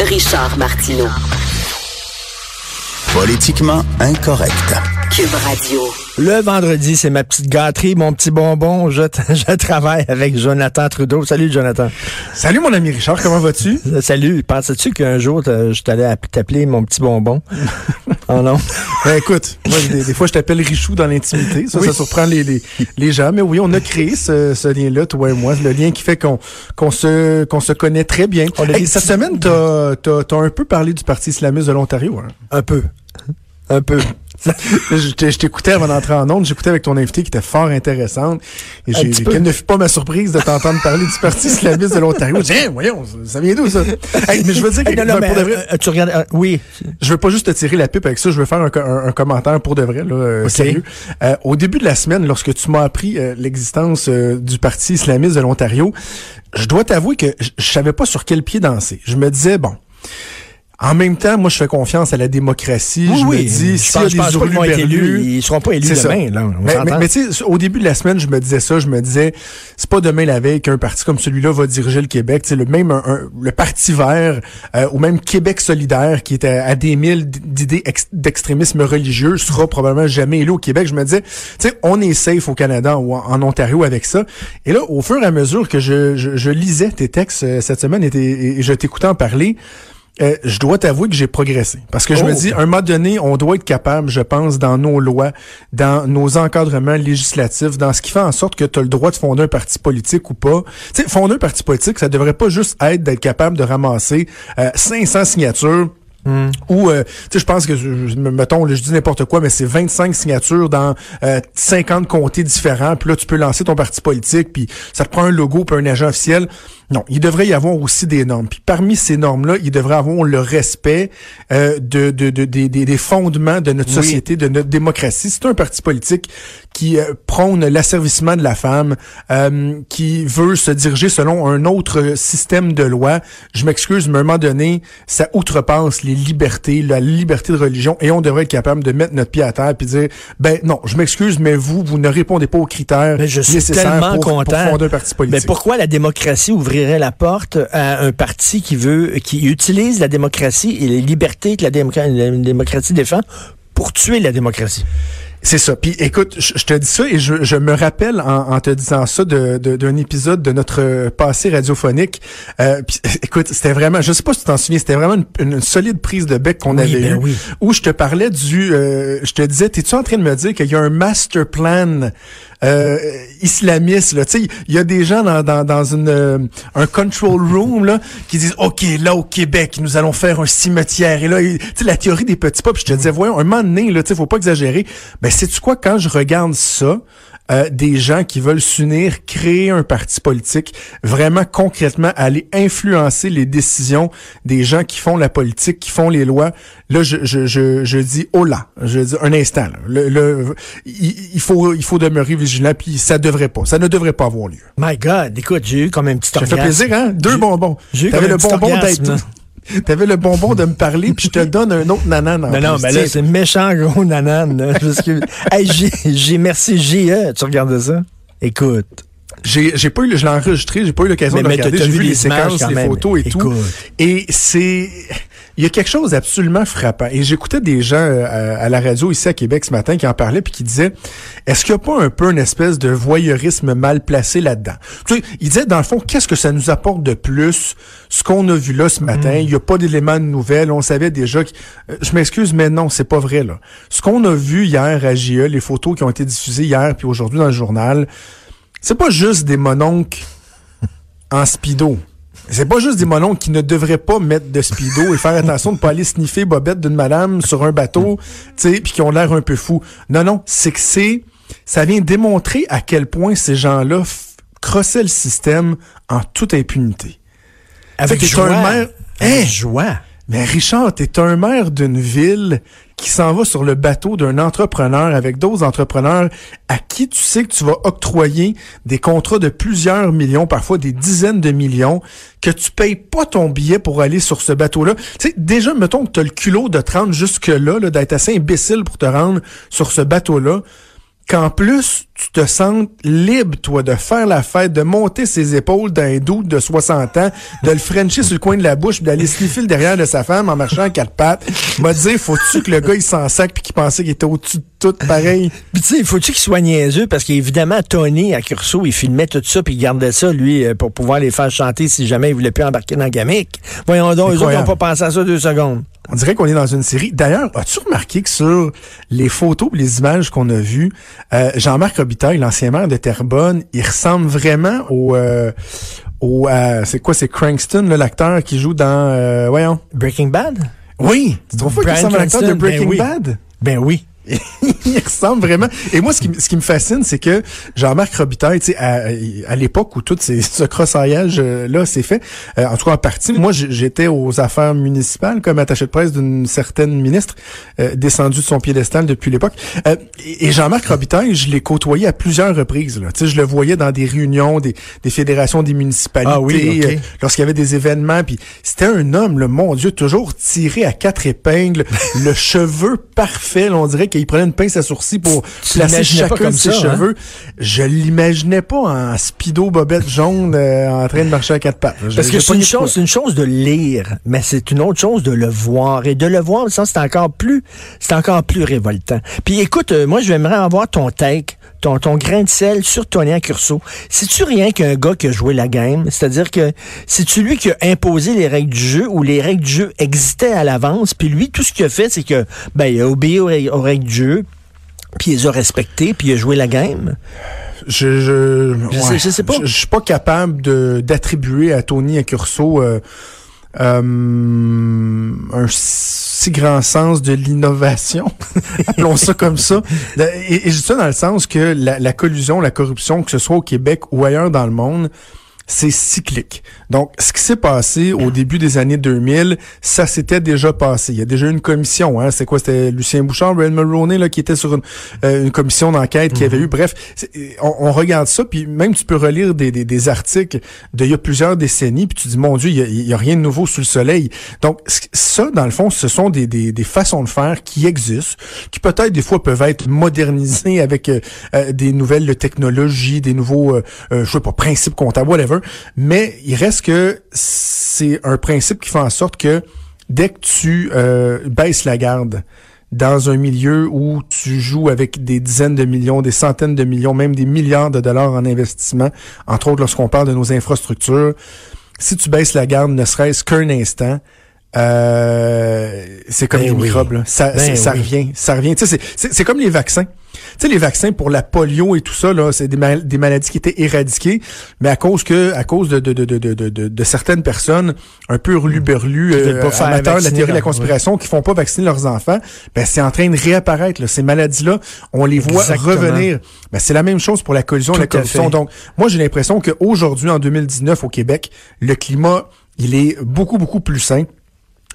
Richard Martineau. Politiquement incorrect. Cube Radio. Le vendredi, c'est ma petite gâterie, mon petit bonbon. Je, je travaille avec Jonathan Trudeau. Salut, Jonathan. Salut, mon ami Richard. Comment vas-tu? Salut. Pensais-tu qu'un jour, je t'allais t'appeler mon petit bonbon? oh non. Ben, écoute, moi, des, fois, je t'appelle Richou dans l'intimité. Ça, ça surprend les, les, les, gens. Mais oui, on a créé ce, ce lien-là, toi et moi. Le lien qui fait qu'on qu'on se, qu'on se connaît très bien. cette semaine, t'as as, as, un peu parlé du Parti islamiste de l'Ontario. Hein? Un peu. Un peu. je t'écoutais avant d'entrer en onde, j'écoutais avec ton invité qui était fort intéressante. Et quelle ne fut pas ma surprise de t'entendre parler du Parti islamiste de l'Ontario. Tiens, voyons, ça vient d'où ça? mais je veux dire que, non, pour de vrai, euh, tu regardes, euh, oui. Je veux pas juste te tirer la pipe avec ça, je veux faire un, commentaire pour de vrai, là, euh, sérieux. au début de la semaine, lorsque tu m'as appris l'existence du Parti islamiste de l'Ontario, je dois t'avouer que je savais pas sur quel pied danser. Je me disais, bon, en même temps, moi, je fais confiance à la démocratie. je me dis, s'il y a des hurluberlus... Élus, ils seront pas élus demain. Là, mais, mais, tu sais, au début de la semaine, je me disais ça. Je me disais, c'est pas demain la veille qu'un parti comme celui-là va diriger le Québec. Tu sais, le même le Parti vert euh, ou même Québec solidaire, qui est à, des mille d'idées d'extrémisme religieux, sera probablement jamais élu au Québec. Je me disais, tu sais, on est safe au Canada ou en Ontario avec ça. Et là, au fur et à mesure que je, je, lisais tes textes euh, cette semaine et, et je t'écoutais en parler, euh, je dois t'avouer que j'ai progressé. Parce que je me oh. dis, à un moment donné, on doit être capable, je pense, dans nos lois, dans nos encadrements législatifs, dans ce qui fait en sorte que tu as le droit de fonder un parti politique ou pas. Tu sais, fonder un parti politique, ça devrait pas juste être d'être capable de ramasser euh, 500 signatures Ou, euh, tu sais, je pense que, je, mettons, je dis n'importe quoi, mais c'est 25 signatures dans 50 euh, comtés différents. Puis là, tu peux lancer ton parti politique, puis ça te prend un logo, puis un agent officiel. Non, il devrait y avoir aussi des normes. Puis parmi ces normes-là, il devrait avoir le respect euh, de, de, de, des fondements de notre société, de notre démocratie. C'est un parti politique qui euh, prône l'asservissement de la femme, euh, qui veut se diriger selon un autre système de loi. Je m'excuse, mais à un moment donné, ça outrepasse les libertés, la liberté de religion, et on devrait être capable de mettre notre pied à terre et dire, ben non, je m'excuse, mais vous, vous ne répondez pas aux critères mais je suis nécessaires tellement pour, content. fonder un parti politique. Mais pourquoi la démocratie ouvrirait la porte à un parti qui veut, qui utilise la démocratie et les libertés que la, la démocratie défend pour tuer la démocratie? C'est ça. Puis écoute, je, te dis ça et je, je me rappelle en, te disant ça d'un de, épisode de notre passé radiophonique. Euh, écoute, c'était vraiment, je sais pas si tu t'en souviens, c'était vraiment une, solide prise de bec qu'on avait ben eue, où je te parlais du, euh, je te disais, t'es-tu en train de me dire qu'il y a un master plan euh, islamiste. Là. Il y a des gens dans, dans, une, euh, un control room là, qui disent OK, là au Québec, nous allons faire un cimetière. Et là, sais la théorie des petits puis je te disais, voyons, un moment donné, là, faut pas exagérer. Ben, sais-tu quoi, quand je regarde ça, euh, des gens qui veulent s'unir, créer un parti politique, vraiment concrètement aller influencer les décisions des gens qui font la politique, qui font les lois. Là, je, je, je, je dis oh là, je dis un instant. Le, il, faut il faut demeurer vigilant, puis ça devrait pas, ça ne devrait pas avoir lieu. My God, écoute, j'ai eu quand même un petit Ça fait plaisir, hein? Deux bonbons. J'ai eu le bonbon d'être T'avais le bonbon de me parler, puis je te donne un autre nanan. En mais non, mais là, c'est méchant gros nanan. Là, que... hey, j'ai, merci J.E. Tu regardes ça? Écoute. J'ai, j'ai pas eu, je l'ai enregistré, j'ai pas eu l'occasion de regarder. J'ai vu les séquences, les photos et tout. Et c'est, il y a quelque chose d'absolument frappant. Et j'écoutais des gens euh, à, la radio ici à Québec ce matin qui en parlaient puis qui disaient, est-ce qu'il n'y a pas un peu une espèce de voyeurisme mal placé là-dedans? Tu sais, ils disaient, dans le fond, qu'est-ce que ça nous apporte de plus, ce qu'on a vu là ce matin? Mm. Il n'y a pas d'éléments de nouvelles. On savait déjà que... Euh, je m'excuse, mais non, c'est pas vrai, là. Ce qu'on a vu hier à JE, les photos qui ont été diffusées hier puis aujourd'hui dans le journal, c'est pas juste des mononcles en speedo. C'est pas juste des mononcles qui ne devraient pas mettre de speedo et faire attention de pas aller sniffer bobette d'une madame sur un bateau, tu sais, puis qui ont l'air un peu fous. Non, non, c'est que c'est, ça vient démontrer à quel point ces gens-là crossaient le système en toute impunité. Avec joie. Un maire, hein? joie. Mais Richard, t'es un maire d'une ville qui s'en va sur le bateau d'un entrepreneur avec d'autres entrepreneurs à qui tu sais que tu vas octroyer des contrats de plusieurs millions, parfois des dizaines de millions, que tu payes pas ton billet pour aller sur ce bateau-là. Tu sais, déjà, mettons que tu as le culot de te rendre jusque-là, -là, d'être assez imbécile pour te rendre sur ce bateau-là qu'en plus, tu te sens libre, toi, de faire la fête, de monter ses épaules d'un doute de 60 ans, de le frencher sur le coin de la bouche, d'aller sniffer le derrière de sa femme en marchant à quatre pattes. M'a dit, faut-tu que le gars, il s'en sac puis qu'il pensait qu'il était au-dessus de tout pareil? Puis tu sais, faut-tu qu'il soit niaiseux? Parce qu'évidemment, Tony, à Curso, il filmait tout ça puis il gardait ça, lui, euh, pour pouvoir les faire chanter si jamais il voulait plus embarquer dans le gamique. Voyons donc, eux autres n'ont pas pensé à ça deux secondes. On dirait qu'on est dans une série. D'ailleurs, as-tu remarqué que sur les photos et les images qu'on a vues, euh, Jean-Marc Robitaille, l'ancien maire de Terrebonne, il ressemble vraiment au... Euh, au c'est quoi, c'est Crankston, l'acteur qui joue dans... Euh, voyons. Breaking Bad? Oui! Tu trouves pas qu'il ressemble à l'acteur de Breaking ben Bad? Ben oui. il ressemble vraiment. Et moi, ce qui, ce qui me fascine, c'est que Jean-Marc Robitaille, tu sais, à, à l'époque où tout ces, ce crossaillage euh, là s'est fait, euh, en tout cas en partie, moi, j'étais aux affaires municipales comme attaché de presse d'une certaine ministre euh, descendue de son piédestal depuis l'époque. et Jean-Marc Robitaille, je l'ai côtoyé à plusieurs reprises. Là. Tu sais, je le voyais dans des réunions des, des fédérations des municipalités, ah oui, lorsqu'il y avait des événements. Puis c'était un homme, le mon Dieu, toujours tiré à quatre épingles, le cheveu parfait. on dirait il prenait une pince à sourcils pour placer chacun de ses hein? cheveux. Je l'imaginais pas en speedo bobette jaune euh, en train de marcher à quatre pattes. Parce que c'est une chose, c'est une chose de lire, mais c'est une autre chose de le voir. Et de le voir, ça c'est encore plus, c'est encore plus révoltant. Puis écoute, euh, moi j'aimerais avoir ton take ton, ton grain de sel sur Tony Curso. C'est-tu rien qu'un gars qui a joué la game? C'est-à-dire que c'est-tu lui qui a imposé les règles du jeu ou les règles du jeu existaient à l'avance, puis lui, tout ce qu'il a fait, c'est que ben, il a obéi aux, règles du jeu, puis il les a respectées, puis il a joué la game? Je je, sais, pas. Je, suis pas capable de d'attribuer à Tony Accurso euh, euh, un si grand sens de l'innovation, appelons ça comme ça. Et, et je dis ça dans le sens que la, la collusion, la corruption, que ce soit au Québec ou ailleurs dans le monde, c'est cyclique. Donc, ce qui s'est passé au début des années 2000, ça s'était déjà passé. Il y a déjà une commission. Hein? C'est quoi? C'était Lucien Bouchard, Red Mulroney, là, qui était sur une, euh, une commission d'enquête qui avait mhm. eu. Bref, on, on, regarde ça, puis même tu peux relire des, des, des articles d'il y a plusieurs décennies, puis tu dis, mon Dieu, il y, a, rien de nouveau sous le soleil. Donc, ça, dans le fond, ce sont des, des, des façons de faire qui existent, qui peut-être des fois peuvent être modernisées avec euh, euh, des nouvelles technologies, des nouveaux, je sais pas, principes comptables, whatever mais il reste que c'est un principe qui fait en sorte que dès que tu euh, baisses la garde dans un milieu où tu joues avec des dizaines de millions, des centaines de millions, même des milliards de dollars en investissement, entre autres lorsqu'on parle de nos infrastructures, si tu baisses la garde ne serait-ce qu'un instant, euh, c'est comme ben les microbes, Ça, ben ça revient, ça revient. C'est comme les vaccins. Tu sais, les vaccins pour la polio et tout ça, là, c'est des, des, maladies qui étaient éradiquées, mais à cause que, à cause de, de, de, de, de, de certaines personnes un peu reluberlues, euh, amateurs de la théorie de la conspiration, qui font pas vacciner leurs enfants, ben c'est en train de réapparaître. Là. Ces maladies-là, on les voit revenir. Ben, c'est la même chose pour la collision et la corruption. Donc, moi, j'ai l'impression qu'aujourd'hui, en 2019, au Québec, le climat, il est beaucoup, beaucoup plus sain.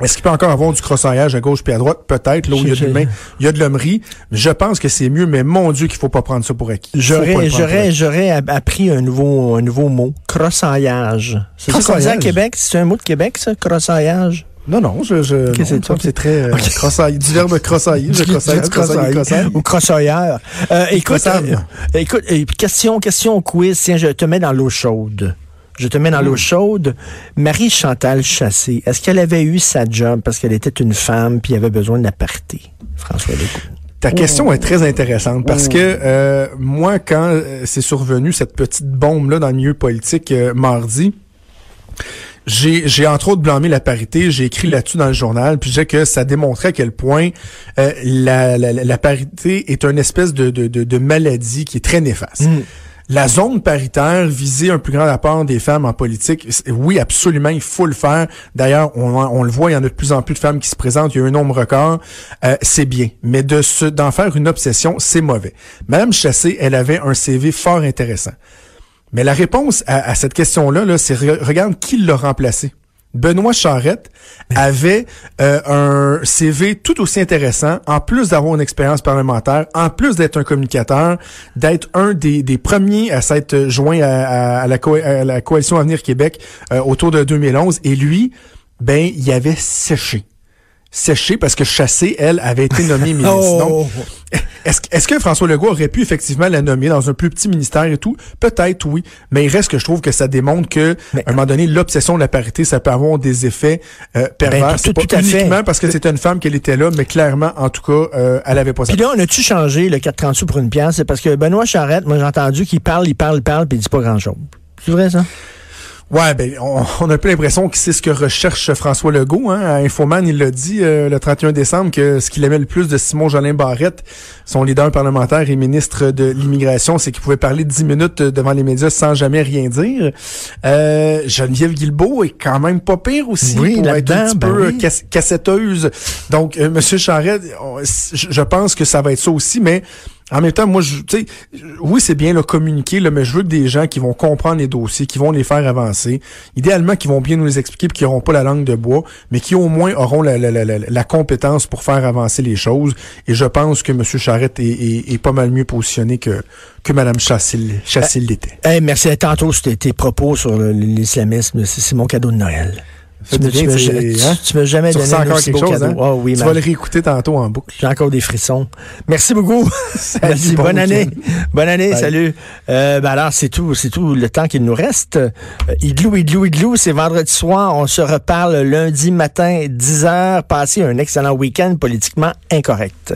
Est-ce qu'il peut encore avoir du crossaillage à gauche puis à droite? Peut-être, là où il y a de l'humain, il y a de l'hommerie. Je pense que c'est mieux, mais mon Dieu qu'il faut pas prendre ça pour acquis. J'aurais, j'aurais, j'aurais appris un nouveau, un nouveau mot. Crossaillage. C'est ça qu'on dit à Québec? C'est un mot de Québec, ça? Crossaillage? Non, non, je, je c'est très euh, crossaille, du verbe crossailler, je crossaille, crossaille, crossaille, ou crossailleur. Euh, écoute, euh, écoute, euh, question, question quiz, tiens, je te mets dans l'eau chaude je te mets dans l'eau chaude. Marie-Chantal Chassé, est-ce qu'elle avait eu sa job parce qu'elle était une femme puis avait besoin d'aparté? François Legault. Ta question est très intéressante parce que euh, moi, quand euh, c'est survenu cette petite bombe-là dans le milieu politique euh, mardi, j'ai, entre autres blâmé la parité, j'ai écrit là-dessus dans le journal, puis j'ai que ça démontrait à quel point la, la, parité est une espèce de, de, de, maladie qui est très néfaste. Hmm. La zone paritaire visait un plus grand apport des femmes en politique. Oui, absolument, il faut le faire. D'ailleurs, on, le voit, il y en a de plus en plus de femmes qui se présentent. Il y a un nombre record. Euh, c'est bien. Mais de d'en faire une obsession, c'est mauvais. Madame Chassé, elle avait un CV fort intéressant. Mais la réponse à, cette question-là, -là, c'est regarde qui l'a remplacé. Benoît Charette avait euh, un CV tout aussi intéressant, en plus d'avoir une expérience parlementaire, en plus d'être un communicateur, d'être un des, premiers à s'être joint à, la la, coalition Avenir Québec euh, autour de 2011. Et lui, ben, il avait séché. Séché parce que Chassé, elle, avait été nommée ministre. Oh! Donc, est-ce, est-ce que François Legault aurait pu effectivement la nommer dans un plus petit ministère et tout? Peut-être, oui. Mais il reste que je trouve que ça démontre que, Mais- à un moment donné, l'obsession de la parité, ça peut avoir des effets euh, pervers. Ben, tout- C'est pas tout à fait. uniquement parce que c'était une femme qu'elle était là, mais clairement, en tout cas, euh, elle avait pas ça. Puis là, on a-tu changé le 4,30 sous pour une pièce? C'est parce que Benoît Charette, moi j'ai entendu qu'il parle, il parle, il parle, puis il dit pas grand-chose. C'est vrai, ça? Ouais, ben, on, on a un peu l'impression que c'est ce que recherche François Legault. Hein. À Infoman, il l'a dit euh, le 31 décembre que ce qu'il aimait le plus de Simon Jolin Barrette, son leader parlementaire et ministre de l'immigration, c'est qu'il pouvait parler 10 minutes devant les médias sans jamais rien dire. Euh, Geneviève Guilbeault est quand même pas pire aussi Oui, pour être un petit ben peu oui. euh, casse- cassetteuse. Donc, euh, Monsieur Charette, on- je pense que ça va être ça aussi, mais en même temps, moi, tu sais, oui, c'est bien le communiquer, là, mais je veux des gens qui vont comprendre les dossiers, qui vont les faire avancer, idéalement, qui vont bien nous les expliquer, qui n'auront pas la langue de bois, mais qui au moins auront la, la, la, la, compétence pour faire avancer les choses. Et je pense que M. Charette est, est, pas mal mieux positionné que que Mme Chassil, Chassil l'était. Hey, merci. Tantôt, c'était tes propos sur l'islamisme. C'est mon cadeau de Noël. Tu bien, tu hein? tu m'as jamais donné un aussi beau chose, cadeau. hein? Ah oui, tu vas le réécouter tantôt en boucle. J'ai encore des frissons. Merci beaucoup. Merci. bon Bonne année. Bonne année. Bye. Salut. Euh, ben alors, c'est tout, c'est tout le temps qu'il nous reste. Euh, Igloo, igloo, igloo. C'est vendredi soir. On se reparle lundi matin, 10 heures. Passez un excellent week-end politiquement incorrect.